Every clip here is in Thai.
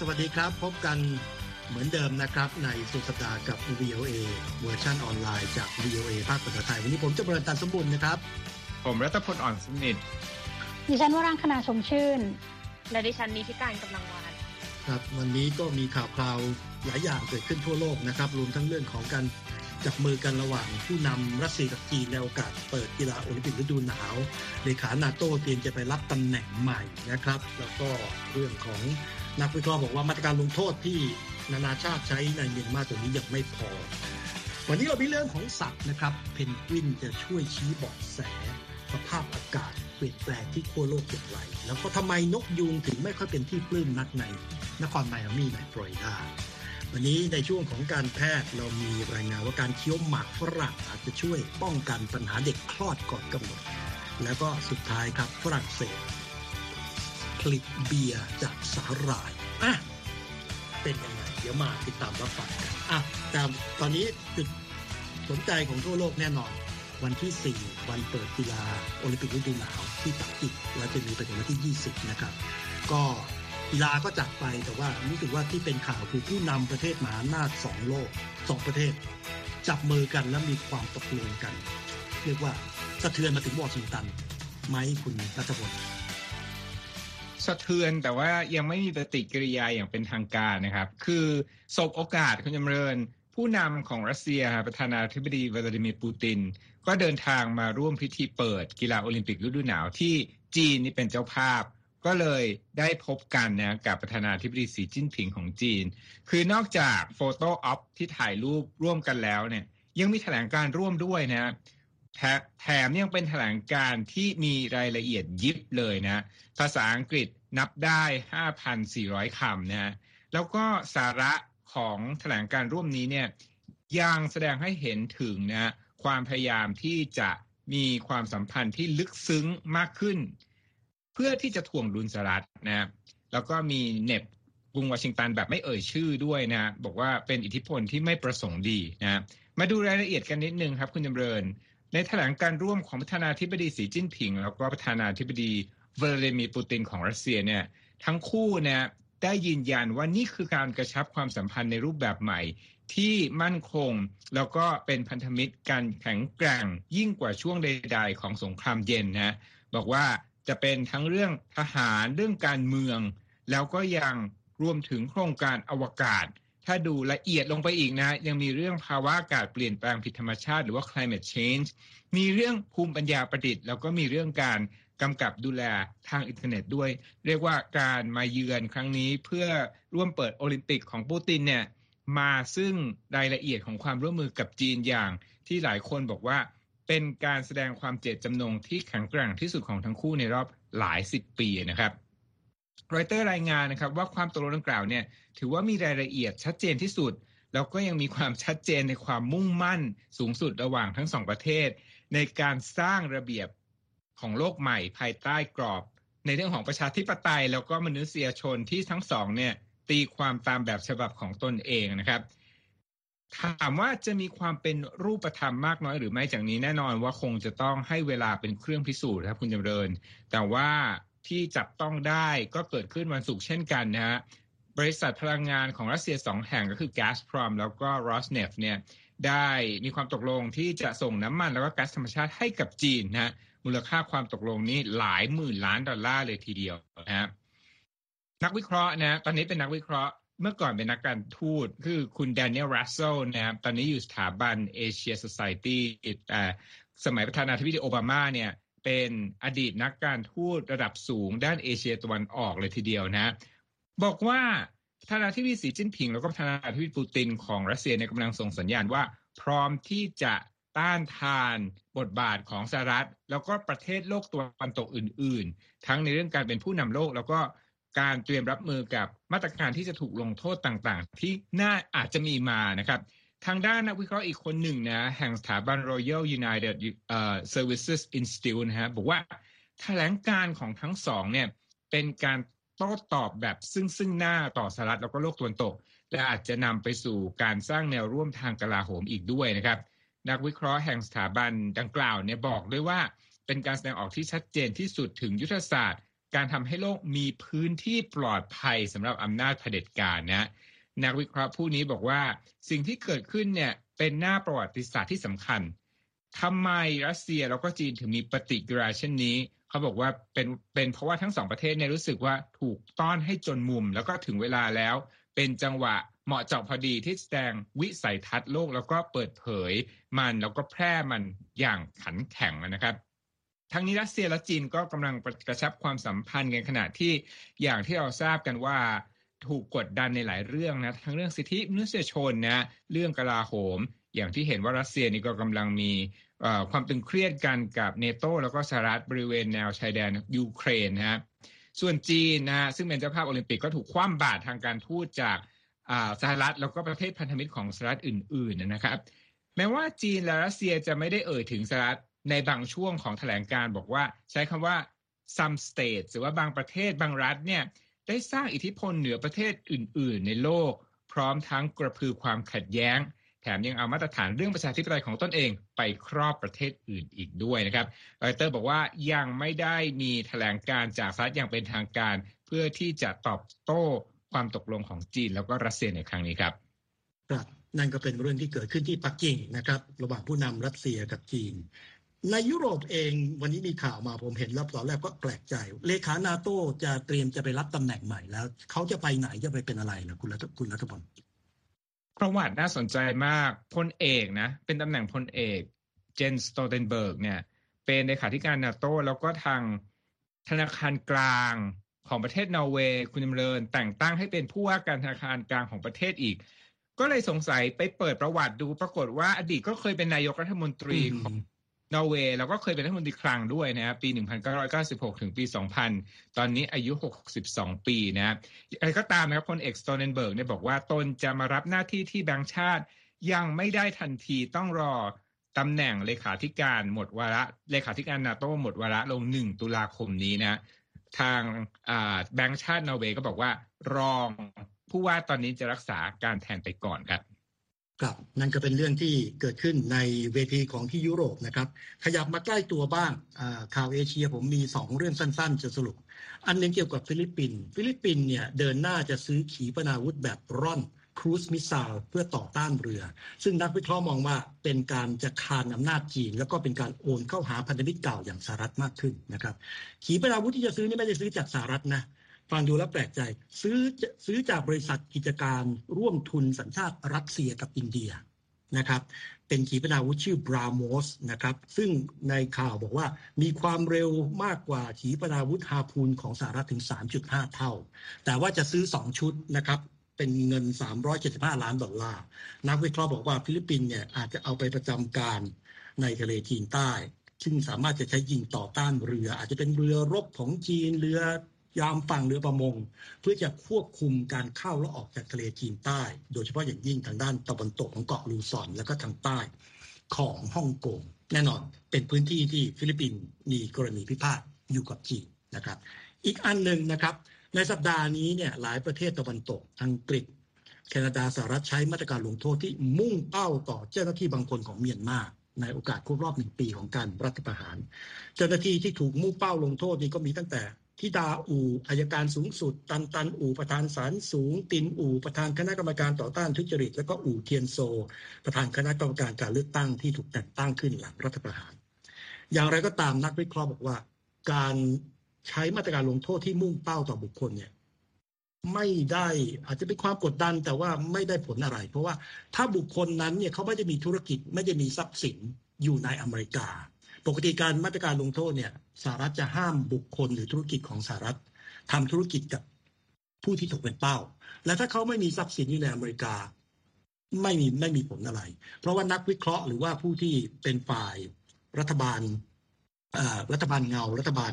สวัสดีครับ พบกันเหมือนเดิมนะครับ ในสุดสัปดาห์กับ VOA เวอร์ชันออนไลน์จาก VOA ภาคภาษาไทย วันนี้ผมจำเริญตันสมบูรณ์นะครับ ผมรัตพลอ่อนสนิทดิฉันวรางคณาชมชื่น และดิฉันนีธิกาญจน์กำลังวรรณครับวันนี้ก็มีข่าวคราวหลายอย่างเกิดขึ้นทั่วโลกนะครับรวมทั้งเรื่องของการจับมือกันระหว่างผู้นำรัสเซียกับจีนในโอกาสเปิดกีฬาโอลิมปิกฤดูหนาวเลขานาโต้เตรียมจะไปรับตำแหน่งใหม่นะครับ แล้วก็เรื่องของ นักวิเคราะห์บอกว่ามาตรการลงโทษที่นานาชาติใช้ในเมียนมาตัวนี้ยังไม่พอ วันนี้เรามีเรื่องของสัตว์นะครับ เพนกวินจะช่วยชี้เบาะแส สภาพอากาศเปลี่ยนแปลงที่ขั้วโลกอย่างไร แล้วก็ทำไมนกยูงถึงไม่ค่อยเป็นที่ปลื้มนักในนครไมอามี่ในฟลอริดาวันนี้ในช่วงของการแพทย์เรามีรายงานว่าการเคี้ยวหมากฝรั่งอาจจะช่วยป้องกันปัญหาเด็กคลอดก่อนกำหนด แล้วก็สุดท้ายครับฝรั่งเศส ผลิตเบียร์จากสาหร่ายอะเป็นยังไงเดี๋ยวมาติดตามรับฟังกันอะแต่ตอนนี้จุดสนใจของทั่วโลกแน่นอน วันที่ 4 วันเปิดกีฬาโอลิมปิกฤดูหนาวที่ปักกิ่งแล้วจะมีไปถึงวันที่ 20 นะครับ ก็กีฬาก็จัดไปแต่ว่ารู้สึกว่าที่เป็นข่าวคือผู้นำประเทศมหาอำนาจสองโลกสองประเทศ จับมือกันและมีความตกลงกัน เรียกว่าสะเทือนมาถึงวอชิงตันไหมคุณรัฐพล สะเทือนแต่ว่ายังไม่มีปฏิกิริยาอย่างเป็นทางการนะครับ คือสบโอกาสคุณจำเริญ ผู้นำของรัสเซียประธานาธิบดีวลาดิเมียร์ปูติน ก็เดินทางมาร่วมพิธีเปิดกีฬาโอลิมปิกฤดูหนาวที่จีนนี่เป็นเจ้าภาพ ก็เลยได้พบกันนะกับประธานาธิบดีสีจิ้นผิงของจีน คือนอกจากโฟโต้ออฟที่ถ่ายรูปร่วมกันแล้วเนี่ยยังมีแถลงการร่วมด้วยนะแถมยังเป็นแถลงการที่มีรายละเอียดยิบเลยนะ ภาษาอังกฤษ นับได้ 5,400 คำนะฮะแล้วก็สาระของแถลงการร่วมนี้เนี่ยยังแสดงให้เห็นถึงนะความพยายามที่จะมีความสัมพันธ์ที่ลึกซึ้งมากขึ้น เพื่อที่จะถ่วงดุลสหรัฐนะแล้วก็มีเน็บกรุงวอชิงตันแบบไม่เอ่ยชื่อด้วยนะบอกว่าเป็นอิทธิพลที่ไม่ประสงค์ดีนะมาดูรายละเอียดกันนิดนึงครับคุณจำเริญ ในแถลงการร่วมของประธานาธิบดีสีจิ้นผิง แล้วก็ประธานาธิบดี วลาดิมีร์ปูตินของรัสเซียเนี่ยทั้งคู่เนี่ยได้ยืนยันว่านี่คือการกระชับความสัมพันธ์ในรูปแบบใหม่ ที่มั่นคง แล้วก็เป็นพันธมิตรกันแข็งแกร่งยิ่งกว่าช่วงใด ๆ ของสงครามเย็นนะบอกว่าจะเป็นทั้งเรื่องทหารเรื่องการเมือง แล้วก็ยังรวมถึงโครงการอวกาศ ถ้าดูละเอียดลงไปอีกนะ ยังมีเรื่องภาวะอากาศเปลี่ยนแปลงผิดธรรมชาติ หรือว่า climate change มีเรื่องภูมิปัญญาประดิษฐ์แล้วก็มีเรื่องการ กำกับดูแลทางอินเทอร์เน็ตด้วย เรียกว่าการมาเยือนครั้งนี้เพื่อร่วมเปิดโอลิมปิกของปูตินเนี่ยมาซึ่งรายละเอียดของความร่วมมือกับจีนอย่างที่หลายคนบอกว่าเป็นการแสดงความเจตจำนงที่แข็งแกร่งที่สุดของทั้งคู่ในรอบหลายสิบปีนะครับรอยเตอร์รายงานนะครับว่าความตกลงดังกล่าวเนี่ยถือว่ามีรายละเอียดชัดเจนที่สุด แล้วก็ยังมีความชัดเจนในความมุ่งมั่นสูงสุดระหว่างทั้งสองประเทศ ในการสร้างระเบียบ ของโลกใหม่ภายใต้กรอบ ในเรื่องของประชาธิปไตย แล้วก็มนุษยชนที่ทั้งสองเนี่ยตีความตามแบบฉบับของตนเองนะครับ ถามว่าจะมีความเป็นรูปธรรมมากน้อยหรือไม่จากนี้แน่นอนว่าคงจะต้องให้เวลาเป็นเครื่องพิสูจน์ครับคุณจำเริญ แต่ว่าที่จับต้องได้ก็เกิดขึ้นวันศุกร์เช่นกันนะฮะบริษัทพลังงานของรัสเซียสองแห่งก็คือ Gazprom แล้วก็ Rosneft เนี่ยได้มีความตกลงที่จะส่งน้ำมันแล้วก็ก๊าซธรรมชาติให้กับจีนนะ มูลค่าความตกลงนี้หลายหมื่นล้านดอลลาร์เลยทีเดียวนะครับนักวิเคราะห์นะ ตอนนี้เป็นนักวิเคราะห์เมื่อก่อนเป็นนักการทูตคือคุณแดเนียลรัสเซลนะครับตอนนี้อยู่สถาบัน Asia Society แต่สมัยประธานาธิบดีโอบามาเนี่ยเป็นอดีตนักการทูตระดับสูงด้านเอเชียตะวันออกเลยทีเดียวนะ บอกว่าประธานาธิบดีสีจิ้นผิง แล้วก็ประธานาธิบดีปูตินของรัสเซียในกำลังส่งสัญญาณว่า พร้อมที่จะ ต้านทานบทบาทของสหรัฐ แล้วก็ประเทศโลกตะวันตกอื่น ๆ ทั้งในเรื่องการเป็นผู้นำโลกแล้วก็การเตรียมรับมือกับมาตรการที่จะถูกลงโทษต่างๆ ที่น่าอาจจะมีมานะครับทางด้านนักวิเคราะห์อีกคนหนึ่งนะแห่งสถาบัน Royal United Services Institute นะฮะบอกว่าแถลงการของทั้งสองเนี่ยเป็นการโต้ตอบแบบซึ่งซึ่งหน้าต่อสหรัฐแล้วก็โลกตะวันตก และอาจจะนำไปสู่การสร้างแนวร่วมทางกลาโหมอีกด้วยนะครับ นักวิเคราะห์แห่งสถาบันดังกล่าวเนี่ยบอกด้วยว่าเป็นการแสดงออกที่ชัดเจนที่สุดถึงยุทธศาสตร์ การทำให้โลกมีพื้นที่ปลอดภัยสำหรับอำนาจเผด็จการนะนักวิเคราะห์ผู้นี้บอกว่าสิ่งที่เกิดขึ้นเนี่ยเป็นหน้าประวัติศาสตร์ที่สำคัญทำไมรัสเซียแล้วก็จีนถึงมีปฏิกิริยาเช่นนี้ เขาบอกว่าเป็นเป็นเพราะว่าทั้งสองประเทศเนี่ยรู้สึกว่าถูกต้อนให้จนมุม แล้วก็ถึงเวลาแล้ว เป็นจังหวะ เหมาะเจาะพอดีที่แสดงวิสัยทัศน์โลก แล้วก็เปิดเผยมันแล้วก็แพร่มันอย่างขันแข็งนะครับทั้งนี้รัสเซียและจีนก็กำลังกระชับความสัมพันธ์กันขณะที่อย่างที่เราทราบกันว่าถูกกดดันในหลายเรื่องนะทั้งเรื่องสิทธิมนุษยชนนะเรื่องกลาโหม อย่างที่เห็นว่ารัสเซียนี่ก็กำลังมีความตึงเครียดกันกับเนโตแล้วก็สหรัฐบริเวณแนวชายแดนยูเครนนะฮะส่วนจีนนะซึ่งเป็นเจ้าภาพโอลิมปิกก็ถูกคว่ำบาตรทางการทูตจาก สหรัฐแล้วก็ประเทศพันธมิตรของสหรัฐอื่นๆนะครับ แม้ว่าจีนและรัสเซียจะไม่ได้เอ่ยถึงสหรัฐในบางช่วงของแถลงการบอกว่าใช้คำว่า some states หรือว่าบางประเทศบางรัฐเนี่ยได้สร้างอิทธิพลเหนือประเทศอื่น ๆ ในโลก พร้อมทั้งกระพือความขัดแย้ง แถมยังเอามาตรฐานเรื่องประชาธิปไตยของตนเองไปครอบประเทศอื่นอีกด้วยนะครับรอยเตอร์บอกว่ายังไม่ได้มีแถลงการจากสหรัฐอย่างเป็นทางการ เพื่อที่จะตอบโต้ ความตกลงของจีนแล้วก็รัสเซียในครั้งนี้ครับครับนั่นก็เป็นเรื่องที่เกิดขึ้นที่ปักกิ่งนะครับ ระหว่างผู้นำรัสเซียกับจีน ในยุโรปเองวันนี้มีข่าวมาผมเห็นแล้วตอนแรกก็แปลกใจ เลขานาโตจะเตรียมจะไปรับตำแหน่งใหม่แล้ว เขาจะไปไหนจะไปเป็นอะไรนะคุณรัฐคุณรัฐพลประวัติน่าสนใจมากพลเอกนะ เป็นตำแหน่งพลเอกเจนสโตเทนเบิร์กเนี่ย เป็นเลขาธิการนาโตแล้วก็ทางธนาคารกลาง ของประเทศนอร์เวย์คุณจำเริญแต่งตั้งให้เป็นผู้ว่าการธนาคารกลางของประเทศอีก ก็เลยสงสัยไปเปิดประวัติดูปรากฏว่าอดีตก็เคยเป็นนายกรัฐมนตรีของนอร์เวย์แล้วก็เคยเป็นรัฐมนตรีคลังด้วยนะครับปี 1996 ถึงปี 2000 ตอนนี้อายุ 62 ปีนะอะไรก็ตามนะครับพลเอกสโตเนนเบิร์กเนี่ยบอกว่าตนจะมารับหน้าที่ที่แบงค์ชาติ ยังไม่ได้ทันทีต้องรอตำแหน่งเลขาธิการหมดวาระเลขาธิการนาโต้หมดวาระลง 1 ตุลาคมนี้นะ ทางแบงก์ชาตินอร์เวย์ก็บอกว่ารองผู้ว่าตอนนี้จะรักษาการแทนไปก่อนครับครับนั่นก็เป็นเรื่องที่เกิดขึ้นในเวทีของที่ยุโรปนะครับ ขยับมาใกล้ตัวบ้างข่าวเอเชียผมมีสองเรื่องสั้นๆ จะสรุป อันนึงเกี่ยวกับฟิลิปปินส์ฟิลิปปินส์เนี่ยเดินหน้าจะซื้อขีปนาวุธแบบร่อน cruise missile เพื่อต่อต้านเรือ ซึ่งนักวิเคราะห์มองว่าเป็นการจะคานอำนาจจีน แล้วก็เป็นการเอนเข้าหาพันธมิตรเก่าอย่างสหรัฐมากขึ้นนะครับ ขีปนาวุธที่จะซื้อนี่ไม่ได้ซื้อจากสหรัฐนะฟังดูแล้วแปลกใจ ซื้อซื้อจากบริษัทกิจการร่วมทุนสัญชาติรัสเซียกับอินเดียนะครับเป็นขีปนาวุธชื่อ BrahMos นะครับซึ่งในข่าวบอกว่ามีความเร็วมากกว่าขีปนาวุธ Harpoon ของสหรัฐถึง 3.5 เท่า แต่ว่าจะซื้อ 2 ชุดนะครับ เป็นเงิน 375 ล้านดอลลาร์ นักวิเคราะห์บอกว่าฟิลิปปินส์เนี่ยอาจจะเอาไปประจำการในทะเลจีนใต้ ซึ่งสามารถจะใช้ยิงต่อต้านเรือ อาจจะเป็นเรือรบของจีนเรือยามฝั่งเรือประมง เพื่อจะควบคุมการเข้าและออกจากทะเลจีนใต้ โดยเฉพาะอย่างยิ่งทางด้านตะวันตกของเกาะลูซอน และก็ทางใต้ของฮ่องกงแน่นอนเป็นพื้นที่ที่ฟิลิปปินส์มีกรณีพิพาทอยู่กับจีนนะครับ อีกอันหนึ่งนะครับ ในสัปดาห์นี้เนี่ยหลายประเทศตะวันตกอังกฤษ แคนาดาสหรัฐใช้มาตรการลงโทษที่มุ่งเป้าต่อเจ้าหน้าที่บางคนของเมียนมาในโอกาสครบรอบหนึ่งปีของการรัฐประหาร เจ้าหน้าที่ที่ถูกมุ่งเป้าลงโทษนี้ก็มีตั้งแต่ทิดาอูอายการสูงสุด ตันตันอูประธานศาลสูง ตินอูประธานคณะกรรมการต่อต้านทุจริต และก็อูเทียนโซ ประธานคณะกรรมการการเลือกตั้งที่ถูกแต่งตั้งขึ้นหลังรัฐประหาร อย่างไรก็ตามนักวิเคราะห์บอกว่า การ ใช้มาตรการลงโทษที่มุ่งเป้าต่อบุคคลเนี่ยไม่ได้อาจจะเป็นความกดดันแต่ว่าไม่ได้ผลอะไร เพราะว่าถ้าบุคคลนั้นเนี่ยเขาไม่ได้มีธุรกิจไม่ได้มีทรัพย์สินอยู่ในอเมริกา ปกติการมาตรการลงโทษเนี่ยสหรัฐจะห้ามบุคคลหรือธุรกิจของสหรัฐทำธุรกิจกับผู้ที่ตกเป็นเป้า และถ้าเขาไม่มีทรัพย์สินอยู่ในอเมริกา ไม่มีไม่มีผลอะไร เพราะว่านักวิเคราะห์หรือว่าผู้ที่เป็นฝ่ายรัฐบาล รัฐบาลเงารัฐบาล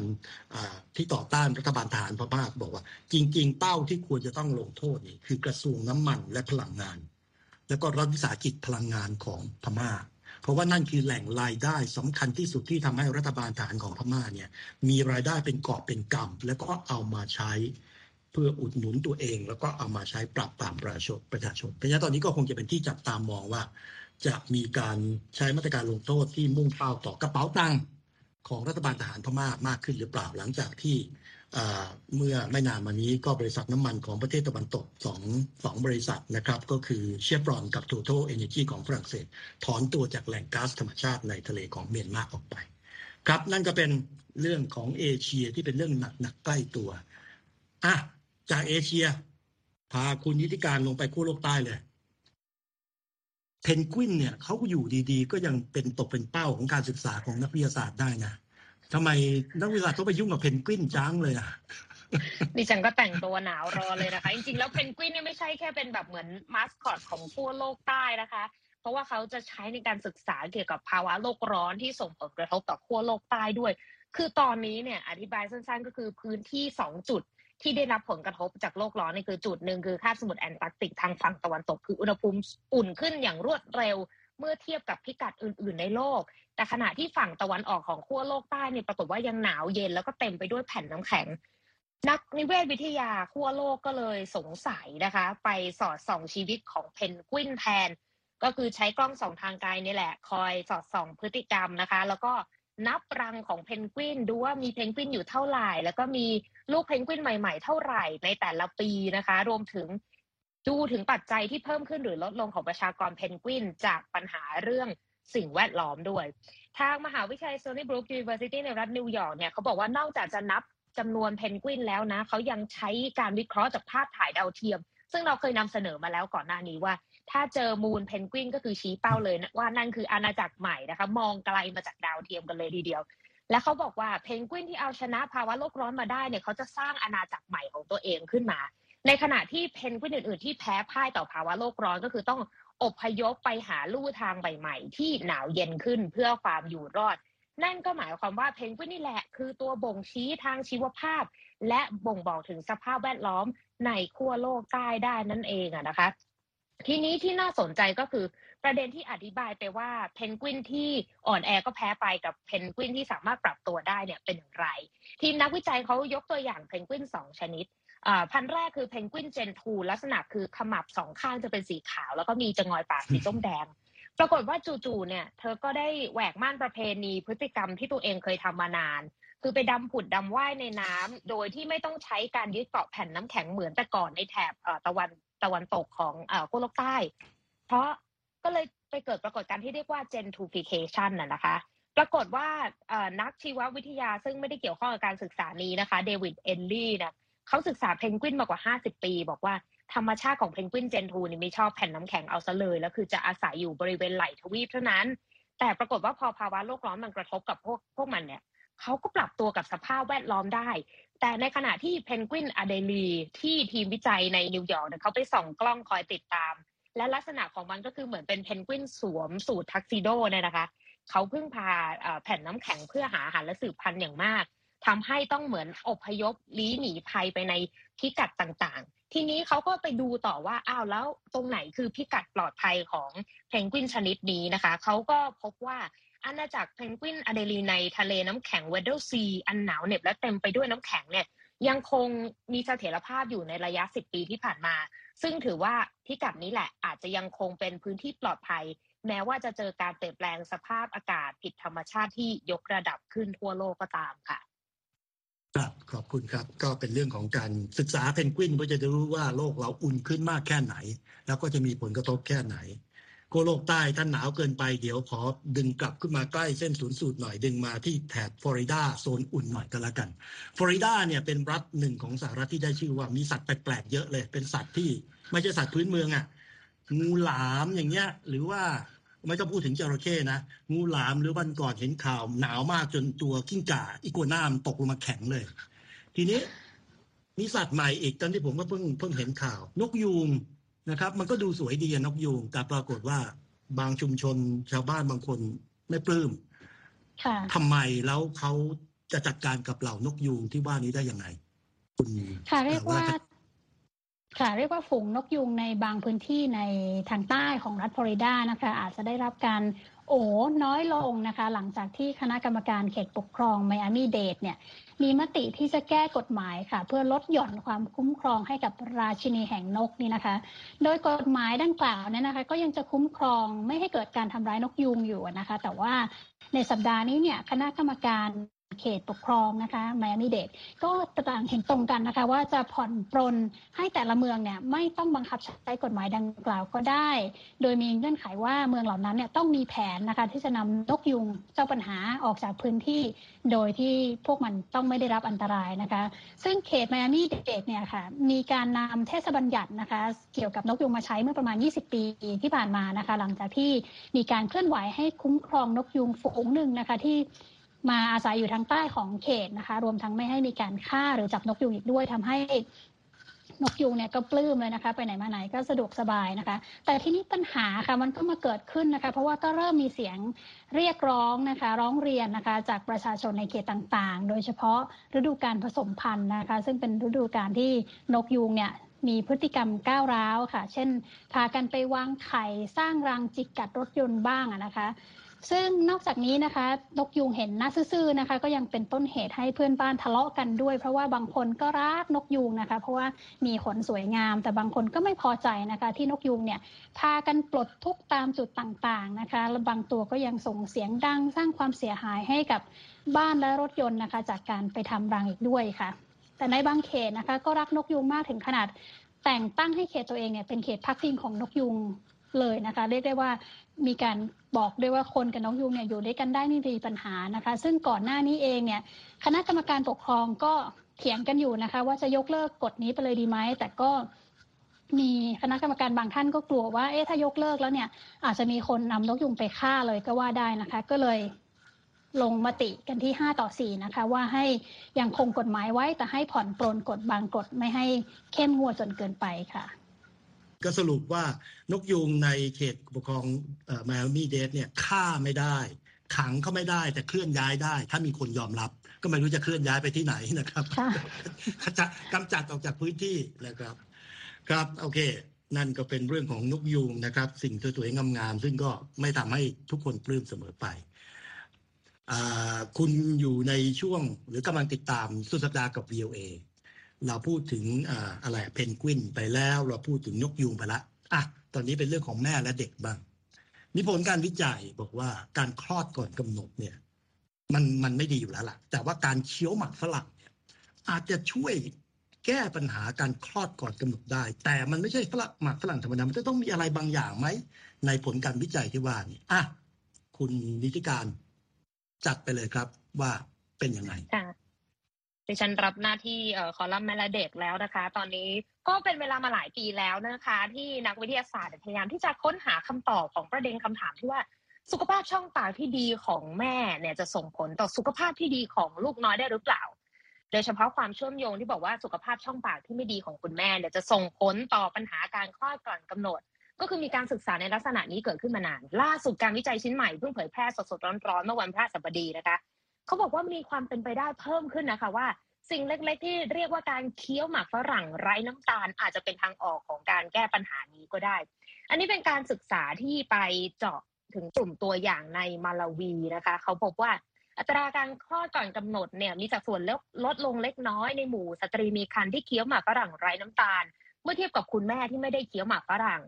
ที่ต่อต้านรัฐบาลทหารพม่าบอกว่า จริง ๆ เป้าที่ควรจะต้องลงโทษนี่คือกระทรวงน้ำมันและพลังงาน แล้วก็รัฐวิสาหกิจพลังงานของพม่า เพราะว่านั่นคือแหล่งรายได้สำคัญที่สุดที่ทำให้รัฐบาลทหารของพม่าเนี่ยมีรายได้เป็นกอบเป็นกำแล้วก็เอามาใช้เพื่ออุดหนุนตัวเอง แล้วก็เอามาใช้ปรับปรามประชาชนประชาชนเพราะฉะนั้นตอนนี้ก็คงจะเป็นที่จับตามองว่า จะมีการใช้มาตรการลงโทษที่มุ่งเป้าต่อกระเป๋าตังค์ ของรัฐบาลทหารพม่ามากขึ้นหรือเปล่าหลังจากที่เมื่อไม่นานมานี้ก็บริษัทน้ำมันของประเทศตะวันตกสองสองบริษัทนะครับ ก็คือเชฟรอนกับ Total Energy ของฝรั่งเศส ถอนตัวจากแหล่งก๊าซธรรมชาติในทะเลของเมียนมาออกไป ครับนั่นก็เป็นเรื่องของเอเชียที่เป็นเรื่องหนักหนักใกล้ตัวอะจากเอเชีย พาคุณยิติการลงไปขั้วโลกใต้เลย เพนกวินเนี่ยเขาอยู่ดีๆ ก็ยังเป็นตกเป็นเป้าของการศึกษาของนักวิทยาศาสตร์ได้นะทำไมนักวิทยาศาสตร์ต้องไปยุ่งกับเพนกวินจ้างเลยอะดิฉันก็แต่งตัวหนาวรอเลยนะคะ จริงๆ แล้วเพนกวินเนี่ยไม่ใช่แค่เป็นแบบเหมือนมาสคอตของขั้วโลกใต้นะคะ เพราะว่าเขาจะใช้ในการศึกษาเกี่ยวกับภาวะโลกร้อนที่ส่งผลกระทบต่อขั้วโลกใต้ด้วย คือตอนนี้เนี่ยอธิบายสั้นๆ ก็คือพื้นที่สองจุด ที่ได้รับผลกระทบจากโลกร้อนนี่คือจุดหนึ่งคือคาบสมุทรแอนตาร์กติกทางฝั่งตะวันตกคืออุณหภูมิอุ่นขึ้นอย่างรวดเร็วเมื่อเทียบกับพิกัดอื่น ๆ ในโลก แต่ขณะที่ฝั่งตะวันออกของขั้วโลกใต้เนี่ยปรากฏว่ายังหนาวเย็นแล้วก็เต็มไปด้วยแผ่นน้ำแข็ง นักนิเวศวิทยาขั้วโลกก็เลยสงสัยนะคะ ไปสอดส่องชีวิตของเพนกวินแทน ก็คือใช้กล้องส่องทางไกลนี่แหละ คอยสอดส่องพฤติกรรมนะคะ แล้วก็นับรังของเพนกวินดูว่ามีเพนกวินอยู่เท่าไหร่ แล้วก็มี ลูกเพนกวินใหม่ ๆ เท่าไหร่ในแต่ละปีนะคะ รวมถึงดูถึงปัจจัยที่เพิ่มขึ้นหรือลดลงของประชากรเพนกวิน จากปัญหาเรื่องสิ่งแวดล้อมด้วย ทางมหาวิทยาลัย Stony Brook University ในรัฐนิวยอร์กเนี่ยเขาบอกว่านอกจากจะนับจำนวนเพนกวินแล้วนะเขายังใช้การวิเคราะห์จากภาพถ่ายดาวเทียม ซึ่งเราเคยนำเสนอมาแล้วก่อนหน้านี้ว่า ถ้าเจอมูลเพนกวินก็คือชี้เป้าเลยว่านั่นคืออาณาจักรใหม่นะคะ มองไกลมาจากดาวเทียมกันเลยทีเดียว และเขาบอกว่าเพนกวินที่เอาชนะภาวะโลกร้อนมาได้เนี่ยเขาจะสร้างอาณาจักรใหม่ของตัวเองขึ้นมา ในขณะที่เพนกวินอื่น ๆ ที่แพ้พ่ายต่อภาวะโลกร้อนก็คือต้องอพยพไปหาลู่ทางใหม่ๆ ที่หนาวเย็นขึ้นเพื่อความอยู่รอด นั่นก็หมายความว่าเพนกวินนี่แหละ คือตัวบ่งชี้ทางชีวภาพ และบ่งบอกถึงสภาพแวดล้อมในขั้วโลกใต้ได้นั่นเองอะนะคะ ทีนี้ที่น่าสนใจก็คือประเด็นที่อธิบายไปว่าเพนกวินที่อ่อนแอก็แพ้ไปกับเพนกวินที่สามารถปรับตัวได้เนี่ยเป็นอย่างไร ทีมนักวิจัยเขายกตัวอย่างเพนกวินสองชนิดพันแรกคือเพนกวินเจนทูลักษณะคือขมับสองข้างจะเป็นสีขาว แล้วก็มีจงอยปากสีส้มแดง ปรากฏว่าจู่ๆเนี่ยเธอก็ได้แหวกม่านประเพณีพฤติกรรมที่ตัวเองเคยทำมานาน คือไปดำผุดดำว่ายในน้ำโดยที่ไม่ต้องใช้การยึดเกาะแผ่นน้ำแข็งเหมือนแต่ก่อนในแถบตะวัน ตะวันตกของขั้วโลกใต้ เพราะก็เลยไปเกิดปรากฏการณ์ที่เรียกว่า gentrification น่ะนะคะ ปรากฏว่านักชีววิทยาซึ่งไม่ได้เกี่ยวข้องกับการศึกษานี้นะคะเดวิดเอนลี่นะเขาศึกษาเพนกวินมากว่า 50 ปี บอกว่าธรรมชาติของเพนกวินเจนทูนี่ไม่ชอบแผ่นน้ำแข็งเอาซะเลย แล้วคือจะอาศัยอยู่บริเวณไหลทวีปเท่านั้น แต่ปรากฏว่าพอภาวะโลกร้อนมันกระทบกับพวกพวกมันเนี่ย เขาก็ปรับตัวกับสภาพแวดล้อมได้ แต่ในขณะที่เพนกวินอะเดลีที่ทีมวิจัยในนิวยอร์กเขาไปส่องกล้องคอยติดตาม และลักษณะของมันก็คือเหมือนเป็นเพนกวินสวมสูททักซิโดเนี่ยนะคะเขาพึ่งพาแผ่นน้ำแข็งเพื่อหาอาหารและสืบพันธุ์อย่างมากทำให้ต้องเหมือนอพยพลี้หนีภัยไปในพิกัดต่างๆ ทีนี้เขาก็ไปดูต่อว่าอ้าวแล้วตรงไหนคือพิกัดปลอดภัยของเพนกวินชนิดนี้นะคะเขาก็พบว่า อาณาจักรเพนกวินอเดลีในทะเลน้ำแข็งเวดเดลซีอันหนาวเหน็บและเต็มไปด้วยน้ำแข็งเนี่ยยังคงมีเสถียรภาพอยู่ในระยะ 10 ปีที่ผ่านมา ซึ่งถือว่าพิกัดนี้แหละอาจจะยังคงเป็นพื้นที่ปลอดภัย แม้ว่าจะเจอการเปลี่ยนแปลงสภาพอากาศผิดธรรมชาติที่ยกระดับขึ้นทั่วโลกก็ตามค่ะครับขอบคุณครับก็เป็นเรื่องของการศึกษาเพนกวินก็จะรู้ว่าโลกเราอุ่นขึ้นมากแค่ไหน แล้วก็จะมีผลกระทบแค่ไหน ขั้วโลกใต้ท่านหนาวเกินไปเดี๋ยวขอดึงกลับขึ้นมาใกล้เส้นศูนย์สูตรหน่อยดึงมาที่แถบฟลอริดาโซนอุ่นหน่อยก็แล้วกัน ฟลอริดาเนี่ยเป็นรัฐหนึ่งของสหรัฐที่ได้ชื่อว่ามีสัตว์แปลกๆเยอะเลย เป็นสัตว์ที่ไม่ใช่สัตว์พื้นเมืองอะ่ะงูหลามอย่างเงี้ยหรือว่าไม่ต้องพูดถึงจระเข้นะ งูหลามหรือวันก่อนเห็นข่าวหนาวมากจนตัวกิ้งก่าอีกัวน้ามตกลงมาแข็งเลย ทีนี้มีสัตว์ใหม่อีกตอนที่ผมก็เพิ่งเพิ่งเห็นข่าว นกยูง นะครับ มันก็ดูสวยดีนกยูงแต่ปรากฏว่าบางชุมชนชาวบ้านบางคนไม่ปลื้มทำไมแล้วเขาจะจัดการกับเหล่านกยูงที่ว่านี้ได้ยังไง คุณค่ะเรียกว่าค่ะเรียกว่าฝูงนกยูงในบางพื้นที่ในทางใต้ของรัฐฟลอริดานะคะ อาจจะได้รับการ โอ้น้อยลงนะคะ หลังจากที่คณะกรรมการเขตปกครองไมอามีเดดเนี่ยมีมติที่จะแก้กฎหมายค่ะ เพื่อลดหย่อนความคุ้มครองให้กับราชินีแห่งนกนี่นะคะ โดยกฎหมายดังกล่าวเนี่ยนะคะ ก็ยังจะคุ้มครองไม่ให้เกิดการทำร้ายนกยูงอยู่นะคะ แต่ว่าในสัปดาห์นี้เนี่ยคณะกรรมการ เขตปกครองนะคะไมอามีเดดก็ต่างเห็นตรงกันนะคะ ว่าจะผ่อนปรนให้แต่ละเมืองเนี่ยไม่ต้องบังคับใช้กฎหมายดังกล่าวก็ได้ โดยมีเงื่อนไขว่าเมืองเหล่านั้นเนี่ยต้องมีแผนนะคะที่จะนำนกยุงเจ้าปัญหาออกจากพื้นที่ โดยที่พวกมันต้องไม่ได้รับอันตรายนะคะ ซึ่งเขตไมอามีเดดเนี่ยค่ะมีการนำเทศบัญญัตินะคะเกี่ยวกับนกยุงมาใช้เมื่อประมาณ 20 ปีที่ผ่านมานะคะ หลังจากที่มีการเคลื่อนไหวให้คุ้มครองนกยุงฝูงหนึ่งนะคะที่ มาอาศัยอยู่ทางใต้ของเขตนะคะ รวมทั้งไม่ให้มีการฆ่าหรือจับนกยุงอีกด้วยทำให้นกยุงเนี่ยก็ปลื้มเลยนะคะ ไปไหนมาไหนก็สะดวกสบายนะคะ แต่ที่นี้ปัญหาค่ะมันก็มาเกิดขึ้นนะคะ เพราะว่าก็เริ่มมีเสียงเรียกร้องนะคะ ร้องเรียนนะคะ จากประชาชนในเขตต่างๆ โดยเฉพาะฤดูการผสมพันธุ์นะคะ ซึ่งเป็นฤดูการที่นกยุงเนี่ยมีพฤติกรรมก้าวร้าวค่ะ เช่น พากันไปวางไข่สร้างรังจิกกัดรถยนต์บ้างนะคะ ซึ่งนอกจากนี้นะคะนกยูงเห็นหน้าซื่อๆนะคะ ก็ยังเป็นต้นเหตุให้เพื่อนบ้านทะเลาะกันด้วย เพราะว่าบางคนก็รักนกยูงนะคะ เพราะว่ามีขนสวยงาม แต่บางคนก็ไม่พอใจนะคะ ที่นกยูงเนี่ยพากันปลดทุกตามจุดต่างๆนะคะและบางตัวก็ยังส่งเสียงดังสร้างความเสียหายให้กับบ้านและรถยนต์นะคะ จากการไปทำรังอีกด้วยค่ะ แต่ในบางเขตนะคะ ก็รักนกยูงมากถึงขนาดแต่งตั้งให้เขตตัวเองเนี่ยเป็นเขตพักพิงของนกยุง เลยนะคะ เรียกได้ว่ามีการบอกด้วยว่าคนกับนกยุงเนี่ยอยู่ด้วยกันได้ไม่มีปัญหานะคะ ซึ่งก่อนหน้านี้เองเนี่ยคณะกรรมการปกครองก็เถียงกันอยู่นะคะ ว่าจะยกเลิกกฎนี้ไปเลยดีไหมแต่ก็มีคณะกรรมการบางท่านก็กลัวว่าเอ๊ะถ้ายกเลิกแล้วเนี่ย อาจจะมีคนนำนกยุงไปฆ่าเลยก็ว่าได้นะคะ ก็เลยลงมติกันที่ 5 ต่อ 4 นะคะ ว่าให้ยังคงกฎหมายไว้แต่ให้ผ่อนปลนกฎบางกฎไม่ให้เข้มงวดจนเกินไปค่ะ ก็สรุปว่านกยูงในเขตปกครองมายอามีเดสเนี่ยฆ่าไม่ได้ ขังเขาไม่ได้แต่เคลื่อนย้ายได้ ถ้ามีคนยอมรับ ก็ไม่รู้จะเคลื่อนย้ายไปที่ไหนนะครับจะกำจัดออกจากพื้นที่นะครับ ครับโอเค นั่นก็เป็นเรื่องของนกยูงนะครับ สิ่งสวยๆงามๆซึ่งก็ไม่ทำให้ทุกคนปลื้มเสมอไปคุณอยู่ในช่วงหรือกำลังติดตามสุดสัปดาห์กับ VOA เราพูดถึงอะไรเพนกวินไปแล้ว เราพูดถึงนกยูงไปละอะตอนนี้เป็นเรื่องของแม่และเด็กบ้าง มีผลการวิจัยบอกว่าการคลอดก่อนกำหนดเนี่ย มันมันไม่ดีอยู่แล้วล่ะ แต่ว่าการเคี้ยวหมักฝรั่งเนี่ย อาจจะช่วยแก้ปัญหาการคลอดก่อนกำหนดได้ แต่มันไม่ใช่ฝรั่งหมักฝรั่งธรรมดามันจะต้องมีอะไรบางอย่างไหม ในผลการวิจัยที่ว่านี่อะคุณนิติการจัดไปเลยครับว่าเป็นยังไงค่ะ ดิฉันรับหน้าที่คอลัมน์แมลเด็กแล้วนะคะ ตอนนี้ก็เป็นเวลามาหลายปีแล้วนะคะ ที่นักวิทยาศาสตร์พยายามที่จะค้นหาคำตอบของประเด็นคำถามที่ว่าสุขภาพช่องปากที่ดีของแม่เนี่ยจะส่งผลต่อสุขภาพที่ดีของลูกน้อยได้หรือเปล่า โดยเฉพาะความเชื่อมโยงที่บอกว่าสุขภาพช่องปากที่ไม่ดีของคุณแม่เนี่ยจะส่งผลต่อปัญหาการคลอดก่อนกำหนด ก็คือมีการศึกษาในลักษณะนี้เกิดขึ้นมานาน ล่าสุดการวิจัยชิ้นใหม่เพิ่งเผยแพร่สดๆร้อนๆเมื่อวันพฤหัสบดีนะคะ เขาบอกว่ามีความเป็นไปได้เพิ่มขึ้นนะคะว่าสิ่งเล็กๆที่เรียกว่าการเคี้ยวหมากฝรั่งไร้น้ำตาล อาจจะเป็นทางออกของการแก้ปัญหานี้ก็ได้ อันนี้เป็นการศึกษาที่ไปเจาะถึงกลุ่มตัวอย่างในมาลาวีนะคะ เขาพบว่าอัตราการคลอดก่อนกำหนดเนี่ยมีสัดส่วนลดลดลงเล็กน้อยในหมู่สตรีมีครรภ์ที่เคี้ยวหมากฝรั่งไร้น้ำตาล เมื่อเทียบกับคุณแม่ที่ไม่ได้เคี้ยวหมากฝรั่ง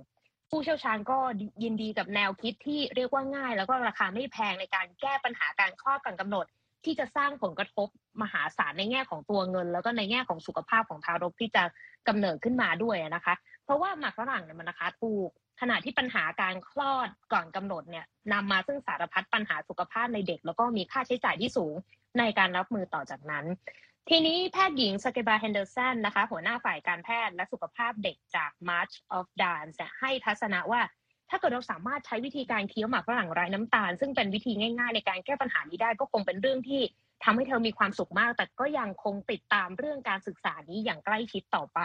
ผู้เชี่ยวชาญก็ยินดีกับแนวคิดที่เรียกว่าง่าย แล้วก็ราคาไม่แพงในการแก้ปัญหาการคลอดก่อนกำหนด ที่จะสร้างผลกระทบมหาศาลในแง่ของตัวเงิน แล้วก็ในแง่ของสุขภาพของทารกที่จะกำเนิดขึ้นมาด้วยนะคะ เพราะว่าหมากฝรั่งเนี่ยมันราคาถูกขณะที่ปัญหาการคลอดก่อนกำหนดเนี่ยนำมาซึ่งสารพัดปัญหาสุขภาพในเด็ก แล้วก็มีค่าใช้จ่ายที่สูงในการรับมือต่อจากนั้น ทีนี้แพทย์หญิงสเกบาเฮนเดอร์สันนะคะ หัวหน้าฝ่ายการแพทย์และสุขภาพเด็กจาก March of Dimes ให้ทัศนะว่า ถ้าเกิดเราสามารถใช้วิธีการเคี้ยวหมากฝรั่งไร้น้ำตาล ซึ่งเป็นวิธีง่ายๆ ในการแก้ปัญหานี้ได้ก็คงเป็นเรื่องที่ทำให้เธอมีความสุขมาก แต่ก็ยังคงติดตามเรื่องการศึกษานี้อย่างใกล้ชิดต่อไป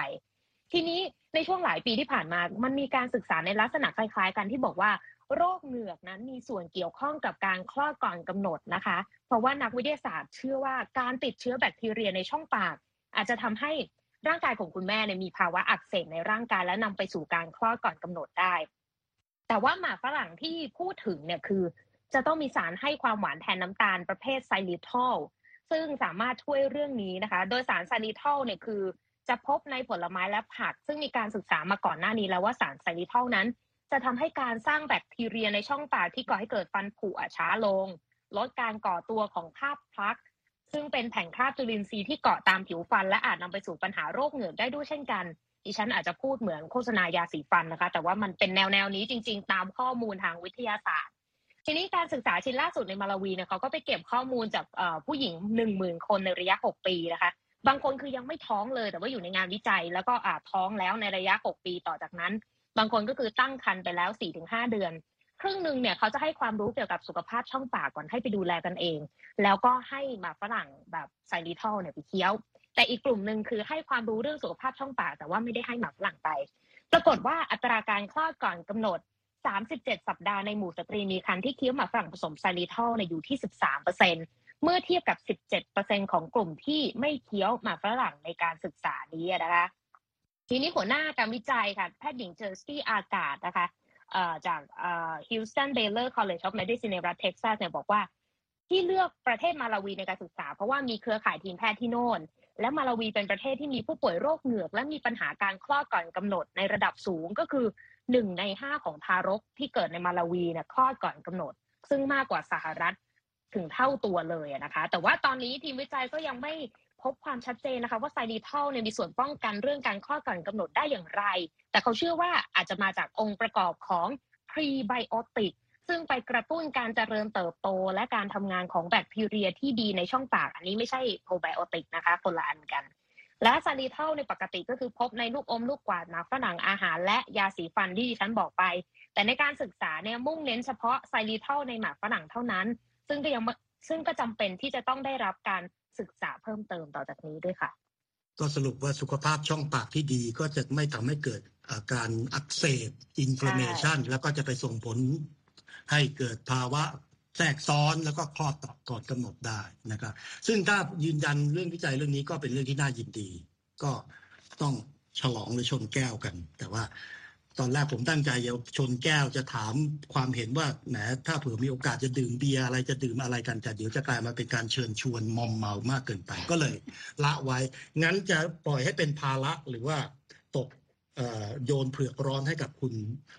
ทีนี้ในช่วงหลายปีที่ผ่านมา มันมีการศึกษาในลักษณะคล้าย ๆ กันที่บอกว่าโรคเหงือกนั้นมีส่วนเกี่ยวข้องกับการคลอดก่อนกำหนดนะคะ เพราะว่านักวิทยาศาสตร์เชื่อว่าการติดเชื้อแบคทีเรียในช่องปาก อาจจะทำให้ร่างกายของคุณแม่เนี่ยมีภาวะอักเสบในร่างกายและนำไปสู่การคลอดก่อนกำหนดได้ แต่ว่าหมากฝรั่งที่พูดถึงเนี่ยคือ จะต้องมีสารให้ความหวานแทนน้ำตาลประเภทไซลิทอลซึ่งสามารถช่วยเรื่องนี้นะคะ โดยสารไซลิทอลเนี่ยคือ จะพบในผลไม้และผัก ซึ่งมีการศึกษามาก่อนหน้านี้แล้วว่าสารไซลิทอลนั้น จะทำให้การสร้างแบคทีเรียในช่องปากที่ก่อให้เกิดฟันผุช้าลง ลดการก่อตัวของคราบ plaque ซึ่งเป็นแผ่นคราบจุลินทรีย์ที่เกาะตามผิวฟัน และอาจนำไปสู่ปัญหาโรคเหงือกได้ด้วยเช่นกัน ดิฉันอาจจะพูดเหมือนโฆษณายาสีฟันนะคะ แต่ว่ามันเป็นแนวแนวนี้จริง ๆ ตามข้อมูลทางวิทยาศาสตร์ ทีนี้การศึกษาชิ้นล่าสุดในมาลาวีเนี่ยเขาก็ไปเก็บข้อมูลจากผู้หญิงหนึ่งหมื่นคนในระยะหกปีนะคะ บางคนคือยังไม่ท้องเลย แต่ว่าอยู่ในงานวิจัย แล้วก็อาจท้องแล้วในระยะหกปีต่อจากนั้น บางคนก็คือตั้งครรภ์ไปแล้วสี่ถึงห้าเดือนครึ่งหนึ่งเนี่ยเขาจะให้ความรู้เกี่ยวกับสุขภาพช่องปากก่อนให้ไปดูแลกันเอง แล้วก็ให้มาฝรั่งแบบไซริทอลเนี่ยไปเคี้ยว แต่อีกกลุ่มหนึ่งคือให้ความรู้เรื่องสุขภาพช่องปากแต่ว่าไม่ได้ให้หมักฝรั่งไป ปรากฏว่าอัตราการคลอดก่อนกำหนด 37 สัปดาห์ในหมู่สตรีมีครรภ์ที่เคี้ยวหมากฝรั่งผสมไซลิทอลเนี่ยอยู่ที่ 13เปอร์เซ็นเมื่อเทียบกับ 17เปอร์เซ็นของกลุ่มที่ไม่เคี้ยวหมากฝรั่งในการศึกษานี้นะคะทีนี้หัวหน้าการวิจัยค่ะ แพทย์หญิงเจอร์สตี้อาการ์ดนะคะจาก Houston Baylor College of Medicine ในรัฐเท็กซัสเนี่ยบอกว่า ที่เลือกประเทศมาลาวีในการศึกษา เพราะว่ามีเครือข่ายทีมแพทย์ที่โน่น และมาลาวีเป็นประเทศที่มีผู้ป่วยโรคเหงือก และมีปัญหาการคลอดก่อนกำหนดในระดับสูงก็คือหนึ่งในห้าของทารกที่เกิดในมาลาวีเนี่ยคลอดก่อนกำหนด ซึ่งมากกว่าสหรัฐถึงเท่าตัวเลยนะคะ แต่ว่าตอนนี้ทีมวิจัยก็ยังไม่พบความชัดเจนนะคะว่าไซดีทัลเนี่ยมีส่วนป้องกันเรื่องการคลอดก่อนกำหนดได้อย่างไร แต่เขาเชื่อว่าอาจจะมาจากองค์ประกอบของพรีไบโอติก ซึ่งไปกระตุ้นการเจริญเติบโต และการทำงานของแบคทีเรียที่ดีในช่องปาก อันนี้ไม่ใช่โปรไบโอติกนะคะคนละอันกัน และซาลีเทลในปกติก็คือพบในลูกอมลูกกวาดหมากฝรั่งอาหาร และยาสีฟันที่ดิฉันบอกไป แต่ในการศึกษาเนี่ยมุ่งเน้นเฉพาะไซลีเทลในหมากฝรั่งเท่านั้น ซึ่งก็ยังซึ่งก็จำเป็นที่จะต้องได้รับการศึกษาเพิ่มเติมต่อจากนี้ด้วยค่ะ ก็สรุปว่าสุขภาพช่องปากที่ดีก็จะไม่ทำให้เกิดการอักเสบอินฟลามเมชันแล้วก็จะไปส่งผล ให้เกิดภาวะแทรกซ้อนแล้วก็คลอดต่อก่อนกำหนดได้นะครับ ซึ่งถ้ายืนยันเรื่องวิจัยเรื่องนี้ก็เป็นเรื่องที่น่ายินดี ก็ต้องฉลองหรือชนแก้วกัน แต่ว่าตอนแรกผมตั้งใจจะชนแก้วจะถามความเห็นว่าแหมถ้าเผื่อมีโอกาสจะดื่มเบียร์อะไรจะดื่มอะไรกันแต่เดี๋ยวจะกลายมาเป็นการเชิญชวนมอมเมามากเกินไปก็เลย ละไว้ งั้นจะปล่อยให้เป็นภาระหรือว่า โยนเผือกร้อนให้กับคุณ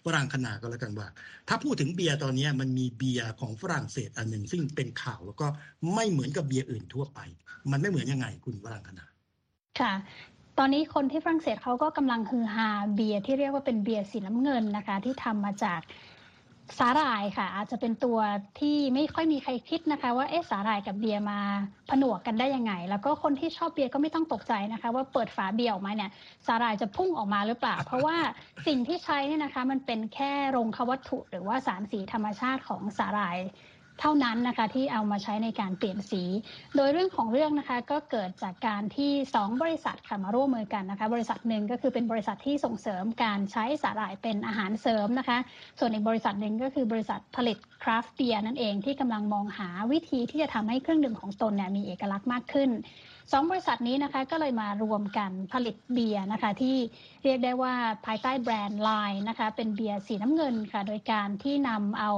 วรางคณาก็แล้วกันว่า ถ้าพูดถึงเบียร์ตอนนี้มันมีเบียร์ของฝรั่งเศสอันหนึ่งซึ่งเป็นข่าวแล้วก็ไม่เหมือนกับเบียร์อื่นทั่วไป มันไม่เหมือนยังไงคุณวรางคณาค่ะ ตอนนี้คนที่ฝรั่งเศสเขาก็กำลังฮือฮาเบียร์ที่เรียกว่าเป็นเบียร์สีน้ำเงินนะคะ ที่ทำมาจาก สาหร่ายค่ะ อาจจะเป็นตัวที่ไม่ค่อยมีใครคิดนะคะ ว่าเอ๊ะสาหร่ายกับเบียร์มาผนวกกันได้ยังไง แล้วก็คนที่ชอบเบียร์ก็ไม่ต้องตกใจนะคะ ว่าเปิดฝาเบียร์ออกมาเนี่ยสาหร่ายจะพุ่งออกมาหรือเปล่า เพราะว่าสิ่งที่ใช้เนี่ยนะคะ มันเป็นแค่โรงควัตถุ หรือว่าสารสีธรรมชาติของสาหร่าย เท่านั้นนะคะที่เอามาใช้ในการเปลี่ยนสี โดยเรื่องของเรื่องนะคะก็เกิดจากการที่ 2 บริษัทค่ะมาร่วมมือกันนะคะ บริษัทหนึ่งก็คือเป็นบริษัทที่ส่งเสริมการใช้สาหร่ายเป็นอาหารเสริมนะคะ ส่วนอีกบริษัทหนึ่งก็คือบริษัทผลิตคราฟต์เบียร์นั่นเองที่กำลังมองหาวิธีที่จะทำให้เครื่องดื่มของตนเนี่ยมีเอกลักษณ์มากขึ้น สองบริษัทนี้นะคะก็เลยมารวมกันผลิตเบียร์นะคะที่เรียกได้ว่าภายใต้แบรนด์ไลน์นะคะเป็นเบียร์สีน้ำเงินค่ะ โดยการที่นำเอา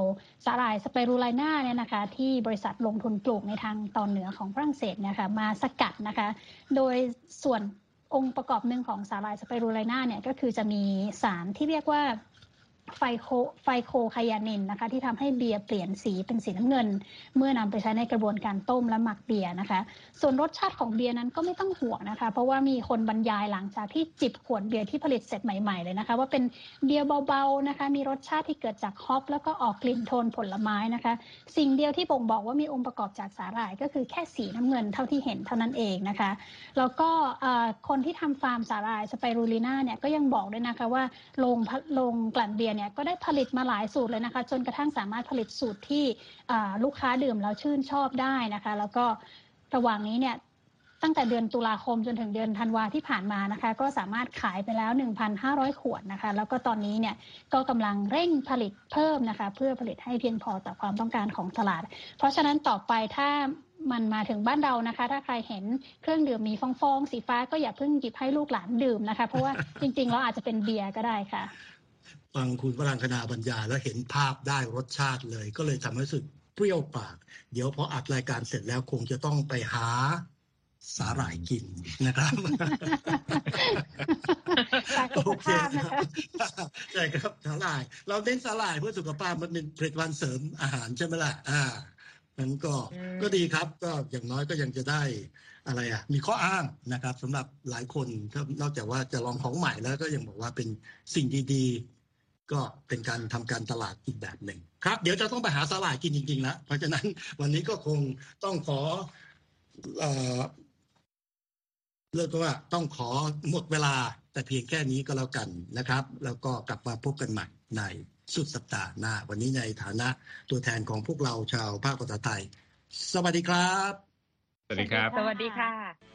สาหร่ายสไปรูลิน่าเนี่ยนะคะที่บริษัทลงทุนปลูกในทางตอนเหนือของฝรั่งเศสเนี่ยค่ะมาสกัดนะคะ โดยส่วนองค์ประกอบหนึ่งของสาหร่ายสไปรูลิน่าเนี่ยก็คือจะมีสารที่เรียกว่า ไฟโคไฟโคไคยานินนะคะที่ทำให้เบียร์เปลี่ยนสีเป็นสีน้ำเงิน เมื่อนำไปใช้ในกระบวนการต้มและหมักเบียร์นะคะ ส่วนรสชาติของเบียร์นั้นก็ไม่ต้องห่วงนะคะ เพราะว่ามีคนบรรยายหลังจากที่จิบขวดเบียร์ที่ผลิตเสร็จใหม่ๆเลยนะคะ ว่าเป็นเบียร์เบาๆนะคะ มีรสชาติที่เกิดจากฮอปแล้วก็ออกกลิ่นโทนผลไม้นะคะ สิ่งเดียวที่บ่งบอกว่ามีองค์ประกอบจากสาหร่าย ก็คือแค่สีน้ำเงินเท่าที่เห็นเท่านั้นเองนะคะแล้วก็คนที่ทำฟาร์มสาหร่ายสไปรูลิน่าเนี่ยก็ยังบอกด้วยนะคะว่าโรงโรงกลั่นเบียร์เนี่ยก็ได้ผลิตมาหลายสูตรเลยนะคะ จนกระทั่งสามารถผลิตสูตรที่ลูกค้าดื่มแล้วชื่นชอบได้นะคะ แล้วก็ระหว่างนี้เนี่ยตั้งแต่เดือนตุลาคมจนถึงเดือนธันวาที่ผ่านมานะคะ ก็สามารถขายไปแล้ว 1,500 ขวดนะคะ แล้วก็ตอนนี้เนี่ยก็กำลังเร่งผลิตเพิ่มนะคะ เพื่อผลิตให้เพียงพอต่อความต้องการของตลาด เพราะฉะนั้นต่อไปถ้ามันมาถึงบ้านเรานะคะ ถ้าใครเห็นเครื่องดื่มมีฟองๆสีฟ้าก็อย่าเพิ่งหยิบให้ลูกหลานดื่มนะคะ เพราะว่าจริงๆเราอาจจะเป็นเบียร์ก็ได้ค่ะ ฟังคุณพลังคณาบรรยายแล้วเห็นภาพได้รสชาติเลย ก็เลยทำให้รู้สึกเปรี้ยวปาก เดี๋ยวพออัดรายการเสร็จแล้วคงจะต้องไปหาสาหร่ายกินนะครับโอเคครับใช่ครับสาหร่าย เราเน้นสาหร่ายเพื่อสุขภาพมันเป็นผลิตภัณฑ์เสริมอาหารใช่ไหมล่ะอ่านั้นก็ก็ดีครับ ก็อย่างน้อยก็ยังจะได้อะไรอะ มีข้ออ้างนะครับสำหรับหลายคนนอกจากว่าจะลองของใหม่แล้วก็ยังบอกว่าเป็นสิ่งดี ๆ ก็เป็นการทำการตลาดอีกแบบหนึ่งครับ เดี๋ยวจะต้องไปหาสลายกินจริงๆแล้วเพราะฉะนั้นวันนี้ก็คงต้องขอเอ่อเรียกว่าต้องขอหมดเวลาแต่เพียงแค่นี้ก็แล้วกันนะครับ แล้วก็กลับมาพบกันใหม่ในสุดสัปดาห์หน้า วันนี้ในฐานะตัวแทนของพวกเราชาวภาคภาษาไทย สวัสดีครับ สวัสดีครับ สวัสดีค่ะ